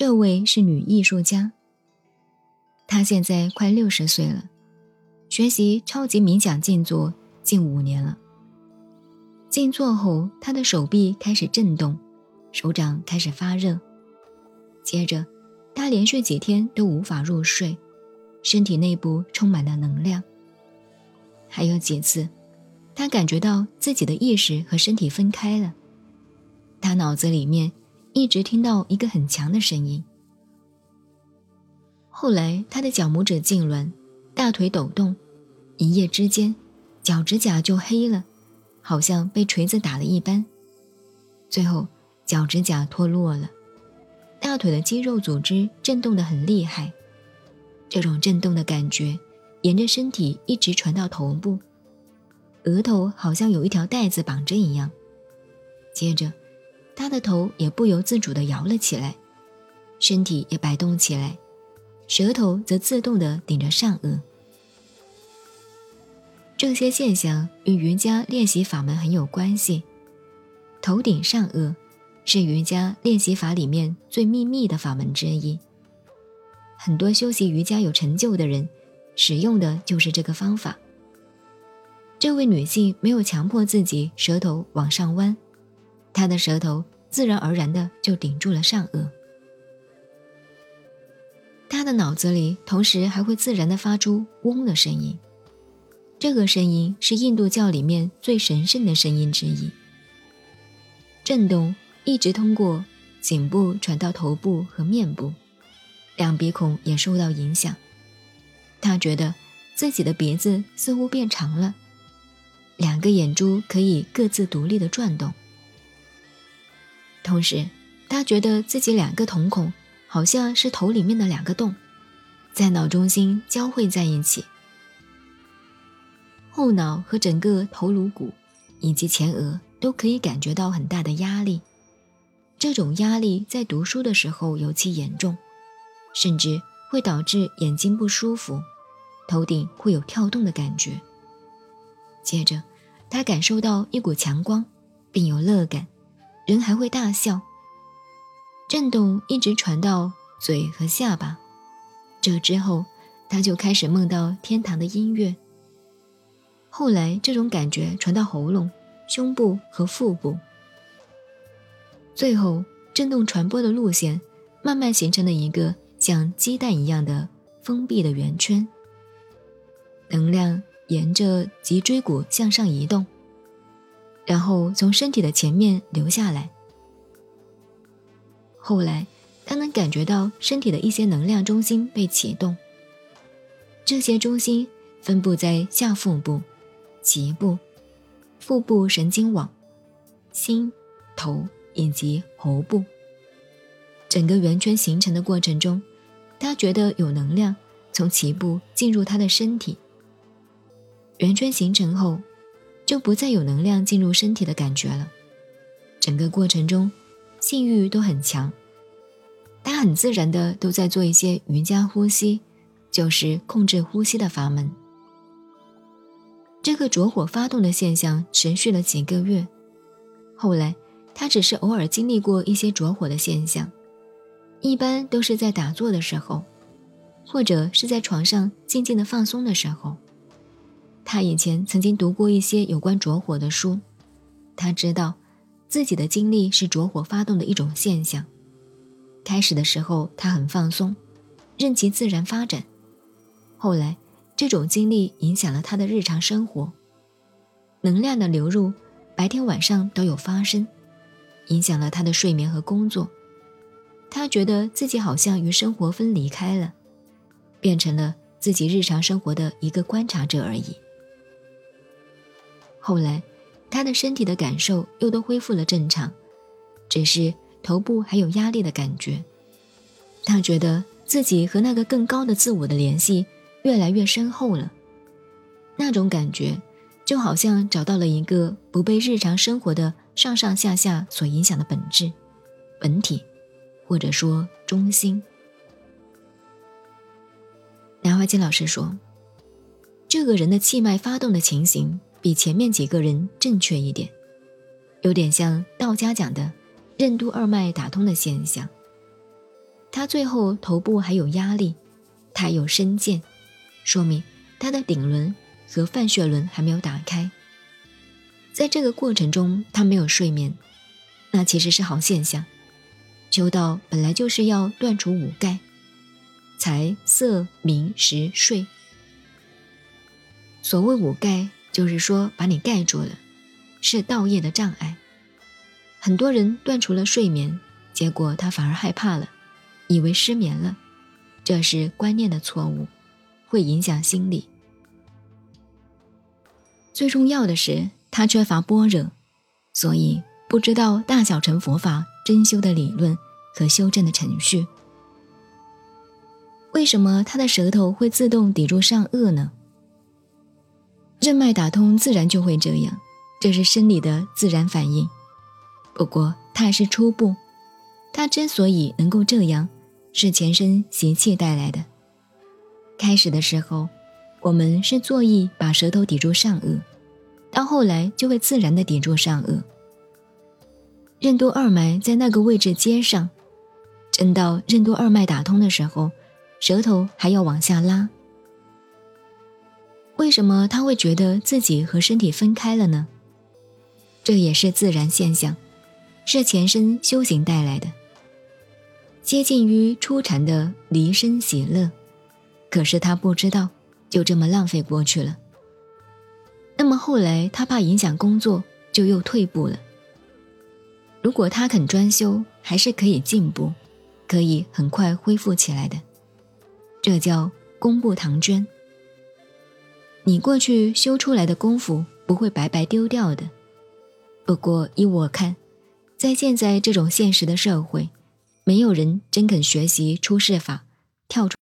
这位是女艺术家，她现在快六十岁了，学习超级冥想静坐近五年了。静坐后，她的手臂开始震动，手掌开始发热。接着，她连续几天都无法入睡，身体内部充满了能量。还有几次，她感觉到自己的意识和身体分开了。她脑子里面一直听到一个很强的声音。后来，他的脚拇指痉挛，大腿抖动，一夜之间，脚趾甲就黑了。好像被锤子打了一般，最后脚趾甲脱落了，大腿的肌肉组织震动得很厉害，这种震动的感觉沿着身体一直传到头部，额头好像有一条带子绑着一样。接着，他的头也不由自主地摇了起来，身体也摆动起来，舌头则自动地顶着上颚。这些现象与瑜伽练习法门很有关系。头顶上颚是瑜伽练习法里面最秘密的法门之一。很多修习瑜伽有成就的人，使用的就是这个方法。这位女性没有强迫自己舌头往上弯，他的舌头自然而然的就顶住了上颚。他的脑子里同时还会自然的发出嗡的声音。这个声音是印度教里面最神圣的声音之一。震动一直通过颈部传到头部和面部，两鼻孔也受到影响。他觉得自己的鼻子似乎变长了，两个眼珠可以各自独立的转动。同时，他觉得自己两个瞳孔好像是头里面的两个洞，在脑中心交汇在一起。后脑和整个头颅骨，以及前额都可以感觉到很大的压力。这种压力在读书的时候尤其严重，甚至会导致眼睛不舒服，头顶会有跳动的感觉。接着，他感受到一股强光，并有乐感，人还会大笑。震动一直传到嘴和下巴，这之后，他就开始梦到天堂的音乐。后来，这种感觉传到喉咙、胸部和腹部，最后震动传播的路线慢慢形成了一个像鸡蛋一样的封闭的圆圈。能量沿着脊椎骨向上移动，然后从身体的前面流下来。后来，他能感觉到身体的一些能量中心被启动，这些中心分布在下腹部。脐部、腹部神经网、心、头以及喉部，整个圆圈形成的过程中，他觉得有能量从脐部进入他的身体。圆圈形成后，就不再有能量进入身体的感觉了。整个过程中，性欲都很强。他很自然的都在做一些瑜伽呼吸，就是控制呼吸的阀门。这个着火发动的现象持续了几个月，后来他只是偶尔经历过一些着火的现象，一般都是在打坐的时候，或者是在床上静静的放松的时候。他以前曾经读过一些有关着火的书，他知道自己的经历是着火发动的一种现象。开始的时候他很放松，任其自然发展，后来。这种经历影响了他的日常生活，能量的流入白天晚上都有发生，影响了他的睡眠和工作。他觉得自己好像与生活分离开了，变成了自己日常生活的一个观察者而已。后来，他的身体的感受又都恢复了正常，只是头部还有压力的感觉。他觉得自己和那个更高的自我的联系。越来越深厚了，那种感觉就好像找到了一个不被日常生活的上上下下所影响的本质、本体，或者说中心。南怀瑾老师说：“这个人的气脉发动的情形比前面几个人正确一点，有点像道家讲的任督二脉打通的现象。他最后头部还有压力，他有深剑，说明他的顶轮和泛血轮还没有打开。在这个过程中，他没有睡眠，那其实是好现象。修道本来就是要断除五盖，财色名食睡。所谓五盖，就是说把你盖住了，是道业的障碍。很多人断除了睡眠，结果他反而害怕了，以为失眠了，这是观念的错误，会影响心理。最重要的是，他缺乏般若，所以不知道大小乘佛法真修的理论和修正的程序。为什么他的舌头会自动抵住上颚呢？任脉打通自然就会这样，这是生理的自然反应。不过，它还是初步。它之所以能够这样，是前身邪气带来的。开始的时候，我们是作意把舌头抵住上颚，到后来就会自然的抵住上颚。任督二脉在那个位置接上，真到任督二脉打通的时候，舌头还要往下拉。为什么他会觉得自己和身体分开了呢？这也是自然现象。是前身修行带来的，接近于初禅的离身喜乐，可是他不知道，就这么浪费过去了。那么后来他怕影响工作，就又退步了。如果他肯专修，还是可以进步，可以很快恢复起来的。这叫功不唐捐。你过去修出来的功夫不会白白丢掉的。不过依我看。在现在这种现实的社会，没有人真肯学习出世法，跳出。